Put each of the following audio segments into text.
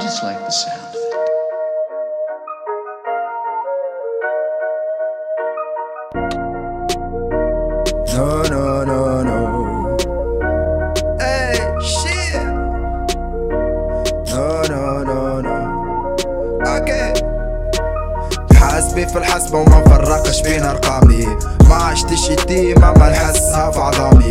just like the sound. No, no, no, no. Hey, shit. No, no, no, no. Okay. حاسبي في الحسبة وما فرقش بين أرقامي ما عشتش يتيمة ما نحسها في عظامي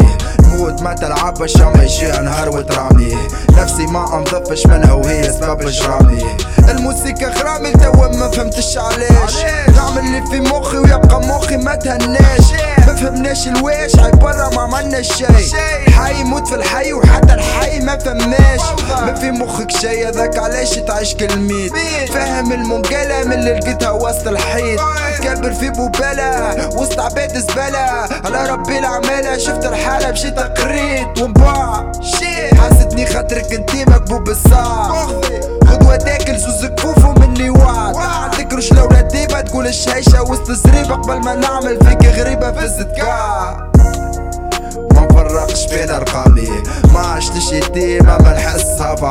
ما تلعبش اما يجي نهار وترامي. نفسي ما انضفش منها وهي سبب إجرامي. الموسيقى خرامي توا ما فهمتش علاش نعمل اللي في مخي ويبقى مخي ما تهناش ما فهمناش الواش برا ما عملناش شي الحي يموت في الحي وحتى الحي ما فهماش ما في مخك شي هذاك علاش تعيش كلميت فاهم المنقلة من اللي لقيتها وسط الحيط. كبر في بوبالة وسط عباد زبالة. على ربي العمالة شفت الحالة مشيت قريت. ومباع شي حاستني خاطرك انتي مكبوب بالصاع غدوة تاكل زوز كفوف ومني وعد تكرش لولا ديبة تقول الشيشة وسط زريبة قبل ما نعمل فيك غريبة في الزدكاع ما نفرقش بين أرقامي. ما عشتش يتيمة ما نحسها في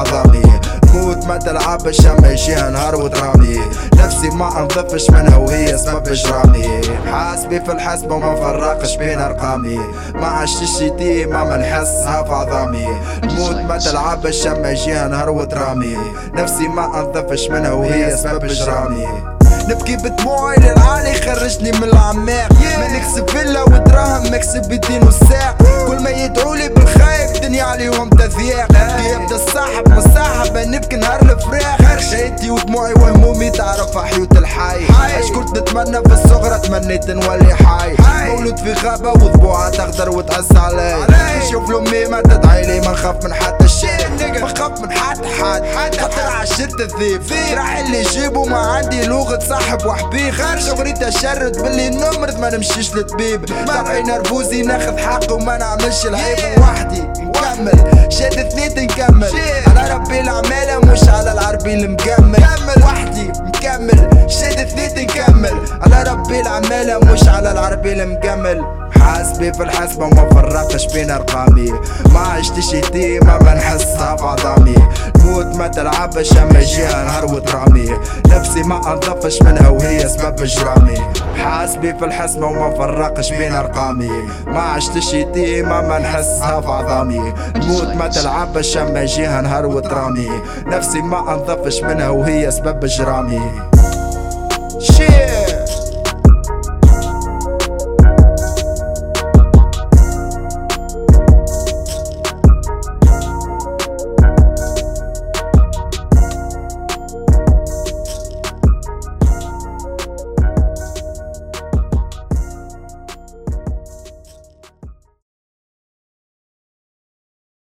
عظامي موت ما تلعبش اما يجيها نهار وترامي نفسي ما انضفش منها وهي سبب اجرامي حاسبي في الحسبة وما نفرقش بين أرقامي. ما عشتش يتيمة ما نحسها في عظامي. موت ما تلعبش اما يجيها نهار وترامي نفسي ما انضفش منها وهي سبب اجرامي نبكي بدموعي للعالي خرجني من العماق. ما نكسب فيلا ودراهم مكسب بدين وساق. كل ما يدعولي بالخايب دنيا عليهم تذياق يبدا الصاحب مصاحب نبكي نهار شيتي ودموعي وهمومي تعرف حيوة الحي. اش كنت نتمنى في الصغرى تمنيت نولي حي. مولود في غابة وضبوعة تغدر وتعز علي. نشوف لامي ما تدعي لي ما نخاف من حتى شيء ما نخاف من حد حد. خاطر عشرت الذيب راح اللي يجيبه ما عندي لغة صاحب وحبيب. شغلي تشرد باللي نمرض ما نمشيش للطبيب. طبعي نرفوزي ناخذ حقه وما نعملش العيب. وحدي نكمل. شاد ثنيت نكمل على ربي العمالة مش على العربي المكمل وحدي نكمل شاد ثنيت نكمل. على ربي العمالة مش على العربي المكمل حاسبي في الحسبة وما فرقش بين أرقامي. ما عشتش يتيمة ما نحسها في ما تلعبش اما يجيها نهار وترامي. نفسي ما انضفش منها وهي سبب إجرامي. حاسبي في الحسبة وما فرقش بين أرقامي. ما عشتش يتيمة ما نحسها في عظامي. موت ما تلعبش اما يجيها نهار وترامي. نفسي ما انضفش منها وهي سبب إجرامي. شي